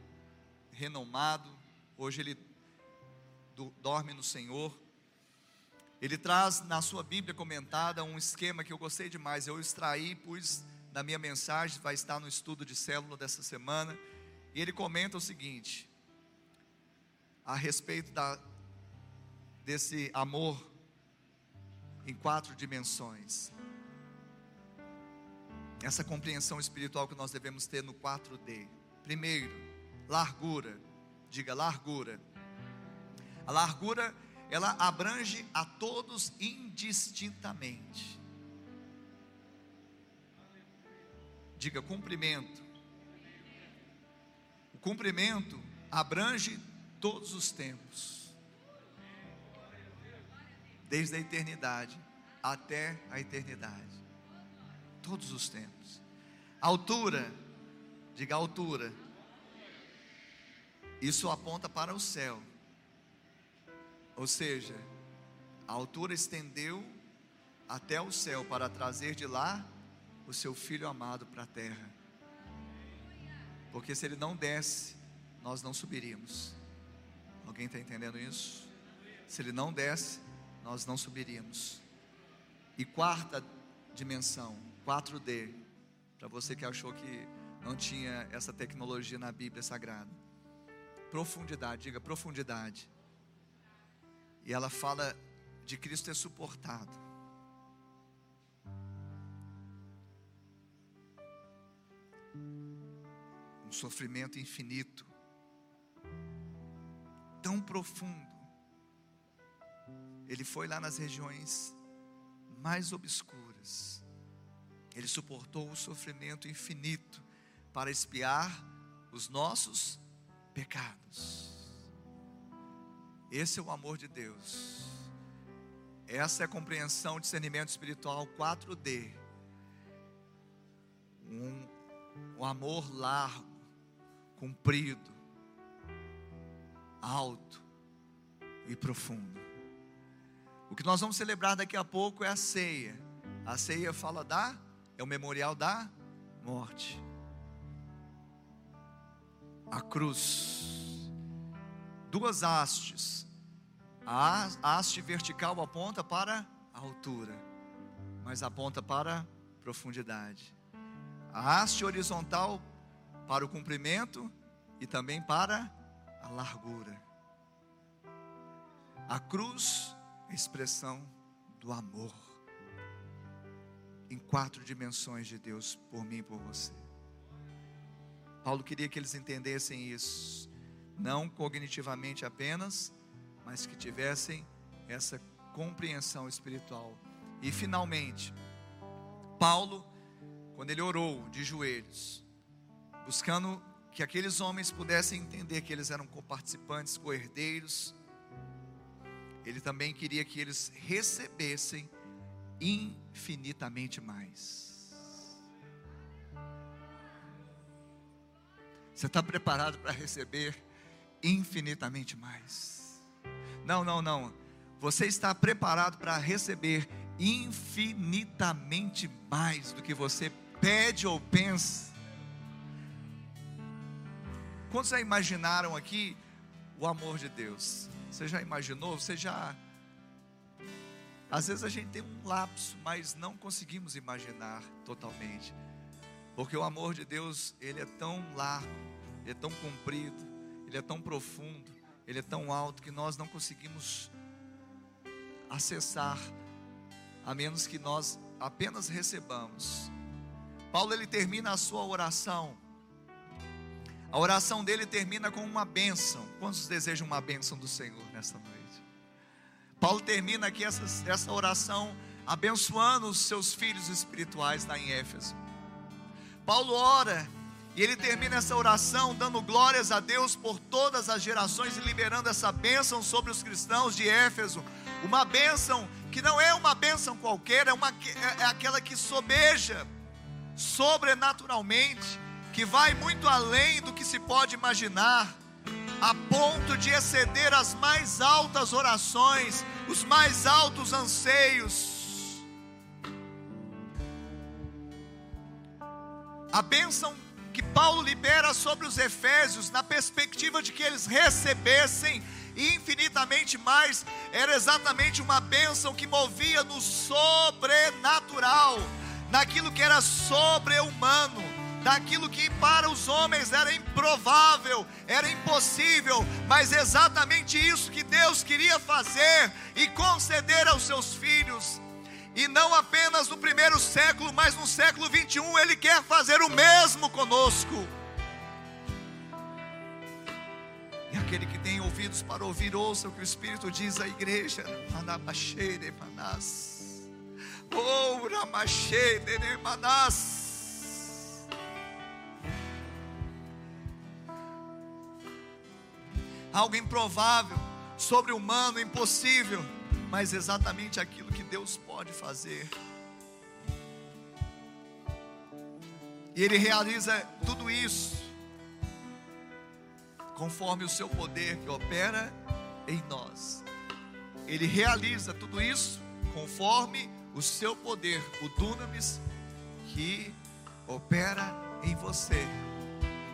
renomado, hoje ele dorme no Senhor. Ele traz na sua Bíblia comentada um esquema que eu gostei demais. Eu extraí, pus na minha mensagem, vai estar no estudo de célula dessa semana. E ele comenta o seguinte, a respeito da, desse amor em quatro dimensões. Essa compreensão espiritual que nós devemos ter no 4D. Primeiro, largura. Diga largura. A largura, ela abrange a todos indistintamente. Diga cumprimento. O cumprimento abrange todos os tempos. Desde a eternidade até a eternidade. Todos os tempos. Altura, diga altura. Isso aponta para o céu. Ou seja, a altura estendeu até o céu para trazer de lá o seu filho amado para a terra. Porque se ele não desce, nós não subiríamos. Alguém está entendendo isso? Se ele não desce, nós não subiríamos. E quarta dimensão, 4D, para você que achou que não tinha essa tecnologia na Bíblia Sagrada. Profundidade, diga profundidade. E ela fala de Cristo ter suportado um sofrimento infinito, tão profundo. Ele foi lá nas regiões mais obscuras. Ele suportou o sofrimento infinito para espiar os nossos pecados. Esse é o amor de Deus. Essa é a compreensão, discernimento espiritual 4D. Um, um amor largo, comprido, alto e profundo. O que nós vamos celebrar daqui a pouco é a ceia. A ceia fala da, é o memorial da morte. A cruz. Duas hastes. A haste vertical aponta para a altura, mas aponta para a profundidade. A haste horizontal para o comprimento e também para a largura. A cruz a expressão do amor em quatro dimensões de Deus por mim e por você. Paulo queria que eles entendessem isso, não cognitivamente apenas, mas que tivessem essa compreensão espiritual. E finalmente, Paulo, quando ele orou de joelhos, buscando que aqueles homens pudessem entender que eles eram coparticipantes, co-herdeiros. Ele também queria que eles recebessem infinitamente mais. Você está preparado para receber infinitamente mais? Não, não, não. Você está preparado para receber infinitamente mais do que você pede ou pensa Quantos já imaginaram aqui o amor de Deus? Você já imaginou? Você já. Às vezes a gente tem um lapso, mas não conseguimos imaginar totalmente. Porque o amor de Deus, ele é tão largo, ele é tão comprido, ele é tão profundo, ele é tão alto que nós não conseguimos acessar, a menos que nós apenas recebamos. Paulo ele termina a sua oração a oração dele termina com uma bênção. Quantos desejam uma bênção do Senhor nesta noite? Paulo termina aqui essa, essa oração abençoando os seus filhos espirituais lá em Éfeso. Paulo ora e ele termina essa oração dando glórias a Deus por todas as gerações e liberando essa bênção sobre os cristãos de Éfeso. Uma bênção que não é uma bênção qualquer, é, uma, é, é aquela que sobeja sobrenaturalmente que vai muito além do que se pode imaginar, a ponto de exceder as mais altas orações, os mais altos anseios. A bênção que Paulo libera sobre os Efésios, na perspectiva de que eles recebessem infinitamente mais, era exatamente uma bênção que movia no sobrenatural, naquilo que era sobre-humano daquilo que para os homens era improvável, era impossível, mas exatamente isso que Deus queria fazer e conceder aos seus filhos. E não apenas no primeiro século, mas no século 21, Ele quer fazer o mesmo conosco. E aquele que tem ouvidos para ouvir, ouça o que o Espírito diz à igreja. Oh, Ramachei, algo improvável, sobre-humano, impossível, mas exatamente aquilo que Deus pode fazer. E Ele realiza tudo isso conforme o seu poder que opera em nós. Ele realiza tudo isso conforme o seu poder, o dunamis que opera em você.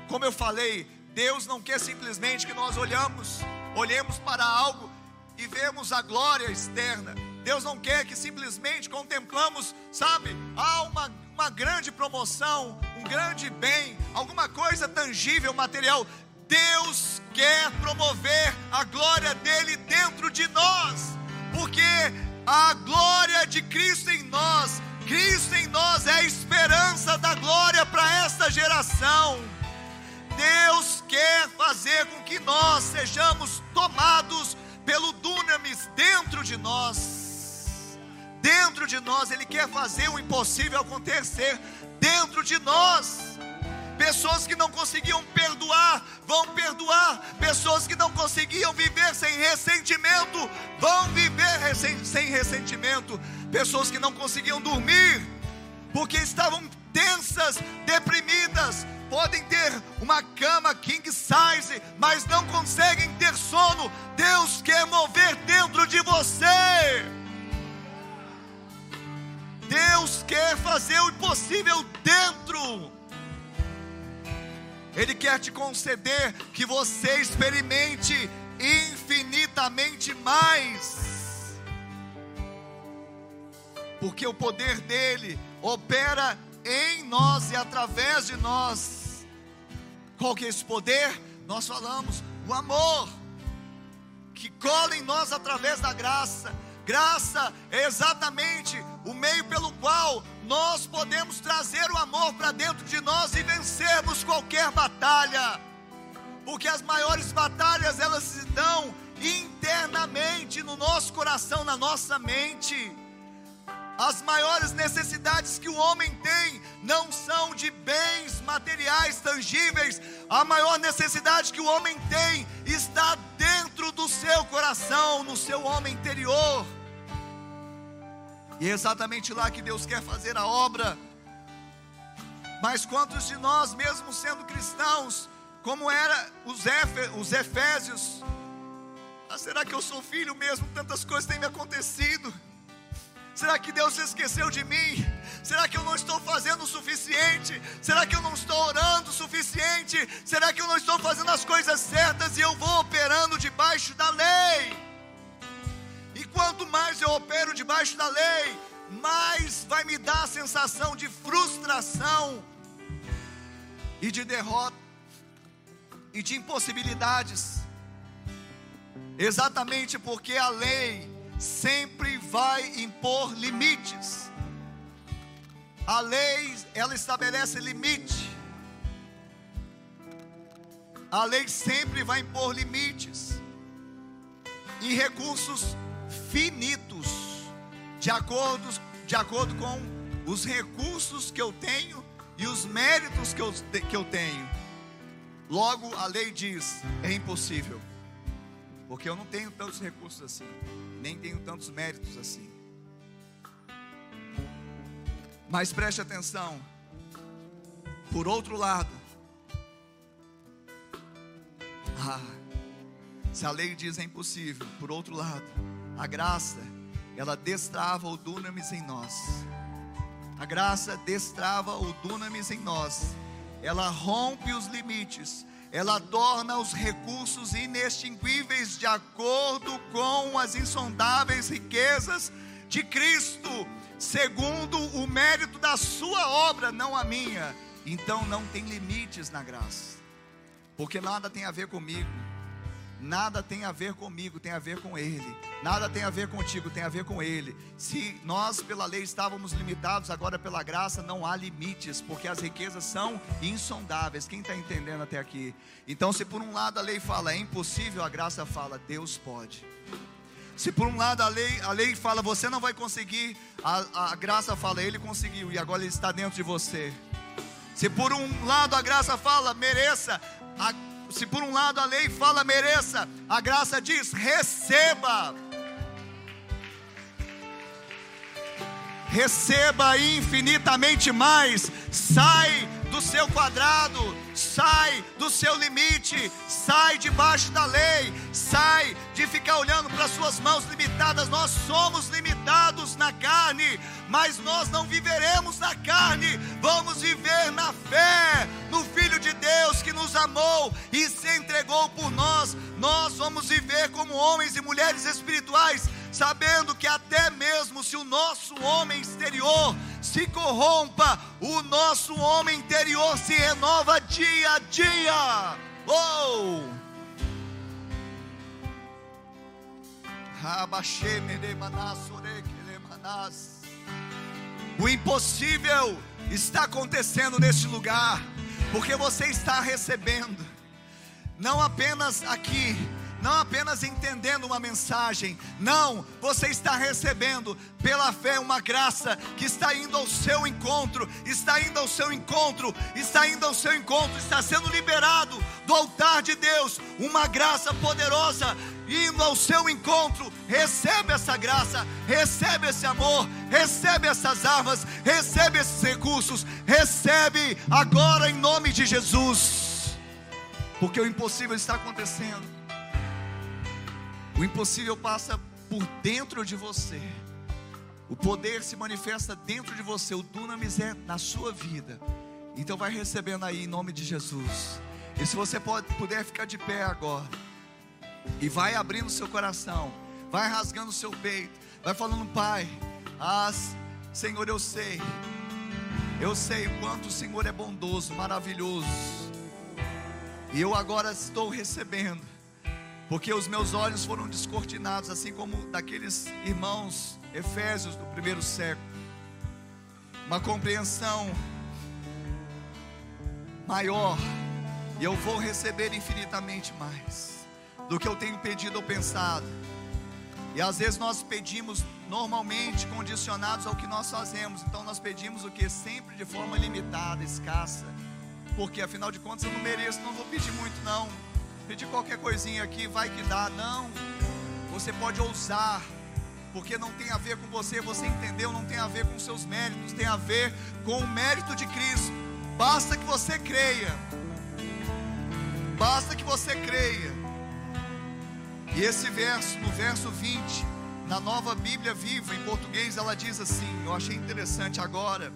Como eu falei, Deus não quer simplesmente que nós olhamos, olhemos para algo e vemos a glória externa. Deus não quer que simplesmente contemplamos, sabe, há uma, uma grande promoção, um grande bem, alguma coisa tangível, material. Deus quer promover a glória dele dentro de nós, porque a glória de Cristo em nós, Cristo em nós é a esperança da glória para esta geração. Deus quer fazer com que nós sejamos tomados pelo dunamis dentro de nós. Dentro de nós, Ele quer fazer o impossível acontecer dentro de nós. Pessoas que não conseguiam perdoar, vão perdoar. Pessoas que não conseguiam viver sem ressentimento, vão viver sem ressentimento. Pessoas que não conseguiam dormir, porque estavam tensas, deprimidas, podem ter uma cama king size, mas não conseguem ter sono. Deus quer mover dentro de você. Deus quer fazer o impossível dentro. Ele quer te conceder que você experimente infinitamente mais. Porque o poder dele opera em nós e através de nós. Qual que é esse poder? Nós falamos, o amor que cola em nós através da graça. Graça é exatamente o meio pelo qual nós podemos trazer o amor para dentro de nós e vencermos qualquer batalha. Porque as maiores batalhas elas se dão internamente no nosso coração, na nossa mente. As maiores necessidades que o homem tem não são de bens materiais tangíveis. A maior necessidade que o homem tem está dentro do seu coração, no seu homem interior. E é exatamente lá que Deus quer fazer a obra. Mas quantos de nós, mesmo sendo cristãos, como era os, os Efésios, ah, será que eu sou filho mesmo? Tantas coisas têm me acontecido. Será que Deus se esqueceu de mim? Será que eu não estou fazendo o suficiente? Será que eu não estou orando o suficiente? Será que eu não estou fazendo as coisas certas e eu vou operando debaixo da lei? E quanto mais eu opero debaixo da lei, mais vai me dar a sensação de frustração e de derrota e de impossibilidades. Exatamente porque a lei sempre vai impor limites. A lei, ela estabelece limite. A lei sempre vai impor limites e recursos finitos, de acordo, de acordo com os recursos que eu tenho e os méritos que eu, que eu tenho. Logo, a lei diz: é impossível, porque eu não tenho tantos recursos assim nem tenho tantos méritos assim. Mas preste atenção. Por outro lado, ah, se a lei diz é impossível, por outro lado, a graça, ela destrava o dunamis em nós. A graça destrava o dunamis em nós. Ela rompe os limites ela torna os recursos inextinguíveis de acordo com as insondáveis riquezas de Cristo, segundo o mérito da sua obra, não a minha. então não tem limites na graça, porque nada tem a ver comigo, nada tem a ver comigo, tem a ver com Ele, nada tem a ver contigo, tem a ver com Ele. Se nós pela lei estávamos limitados, agora pela graça não há limites, porque as riquezas são insondáveis. Quem está entendendo até aqui? Então, se por um lado a lei fala é impossível, a graça fala Deus pode. Se por um lado a lei, a lei fala você não vai conseguir, a, a graça fala ele conseguiu e agora ele está dentro de você. Se por um lado a graça fala mereça, a, se por um lado a lei fala mereça, a graça diz receba. Receba infinitamente mais, sai do seu quadrado, sai do seu limite, sai debaixo da lei, sai de ficar olhando para suas mãos limitadas. Nós somos limitados na carne, mas nós não viveremos na carne, vamos viver na fé, no Filho de Deus que nos amou e se entregou por nós. Nós vamos viver como homens e mulheres espirituais sabendo que até mesmo se o nosso homem exterior se corrompa, o nosso homem interior se renova dia a dia. Oh! O impossível está acontecendo neste lugar, porque você está recebendo, não apenas aqui, não apenas entendendo uma mensagem, não, você está recebendo pela fé uma graça que está indo ao seu encontro, está indo ao seu encontro, está indo ao seu encontro, está sendo liberado do altar de Deus, uma graça poderosa indo ao seu encontro. Recebe essa graça, recebe esse amor, recebe essas armas, recebe esses recursos, recebe agora em nome de Jesus, porque o impossível está acontecendo. O impossível passa por dentro de você. O poder se manifesta dentro de você. O dunamis é na sua vida. Então vai recebendo aí em nome de Jesus. E se você pode, puder ficar de pé agora. E vai abrindo seu coração. Vai rasgando seu peito. Vai falando, Pai. Senhor, eu sei. Eu sei o quanto o Senhor é bondoso, maravilhoso. E eu agora estou recebendo porque os meus olhos foram descortinados, assim como daqueles irmãos efésios do primeiro século. Uma compreensão maior, e eu vou receber infinitamente mais do que eu tenho pedido ou pensado. E às vezes nós pedimos normalmente condicionados ao que nós fazemos. Então nós pedimos o que sempre de forma limitada, escassa. Porque afinal de contas eu não mereço, não vou pedir muito não pedir qualquer coisinha aqui, vai que dá. Não, você pode ousar, porque não tem a ver com você, você entendeu? Não tem a ver com seus méritos, tem a ver com o mérito de Cristo. Basta que você creia, basta que você creia. E esse verso, no verso 20, na nova Bíblia viva, em português, ela diz assim: Eu achei interessante agora.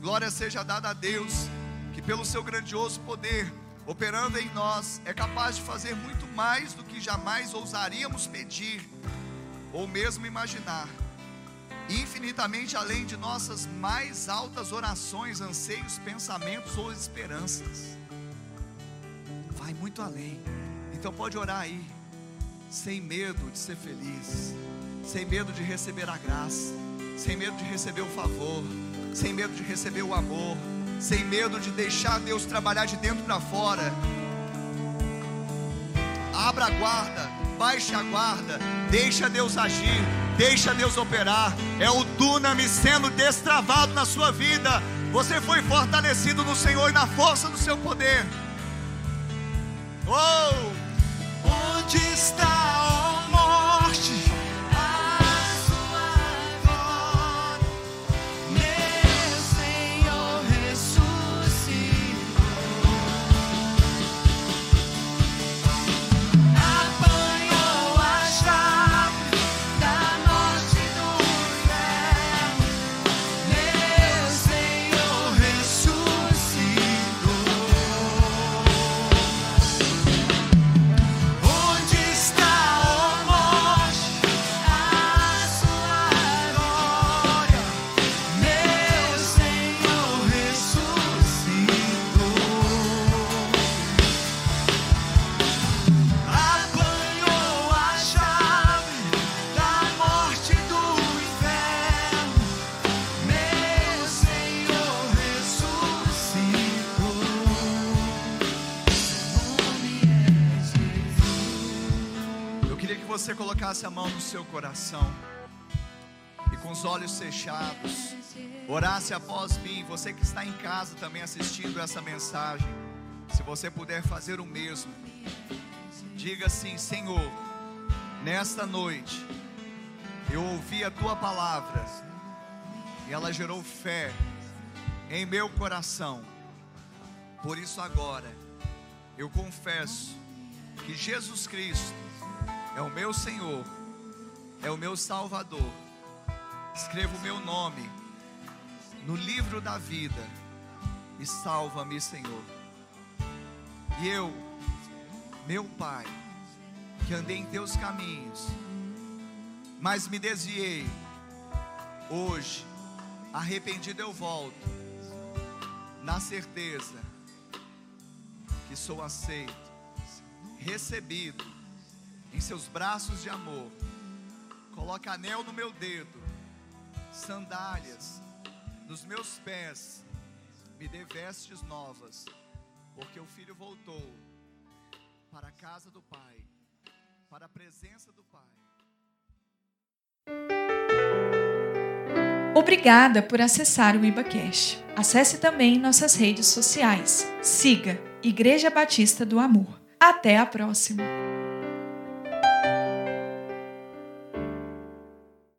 Glória seja dada a Deus, que pelo seu grandioso poder operando em nós, é capaz de fazer muito mais do que jamais ousaríamos pedir ou mesmo imaginar, infinitamente além de nossas mais altas orações, anseios, pensamentos ou esperanças. Vai muito além. Então pode orar aí, sem medo de ser feliz, sem medo de receber a graça, sem medo de receber o favor, sem medo de receber o amor sem medo de deixar Deus trabalhar de dentro para fora. Abra a guarda, baixe a guarda, deixa Deus agir, deixa Deus operar. É o Dunami sendo destravado na sua vida. Você foi fortalecido no Senhor e na força do seu poder. Oh! Está? você colocasse a mão no seu coração e com os olhos fechados, orasse após mim, você que está em casa também assistindo essa mensagem, se você puder fazer o mesmo, diga assim: Senhor, nesta noite eu ouvi a tua palavra e ela gerou fé em meu coração, por isso agora eu confesso que Jesus Cristo é o meu Senhor, é o meu Salvador. Escreva o meu nome no livro da vida e salva-me, Senhor. E eu, meu Pai, que andei em teus caminhos, mas me desviei, hoje, arrependido eu volto, na certeza que sou aceito, recebido em seus braços de amor. Coloca anel no meu dedo, sandálias nos meus pés, me dê vestes novas, porque o filho voltou para a casa do Pai, para a presença do Pai. Obrigada por acessar o IbaCash. Acesse também nossas redes sociais. Siga Igreja Batista do Amor. Até a próxima!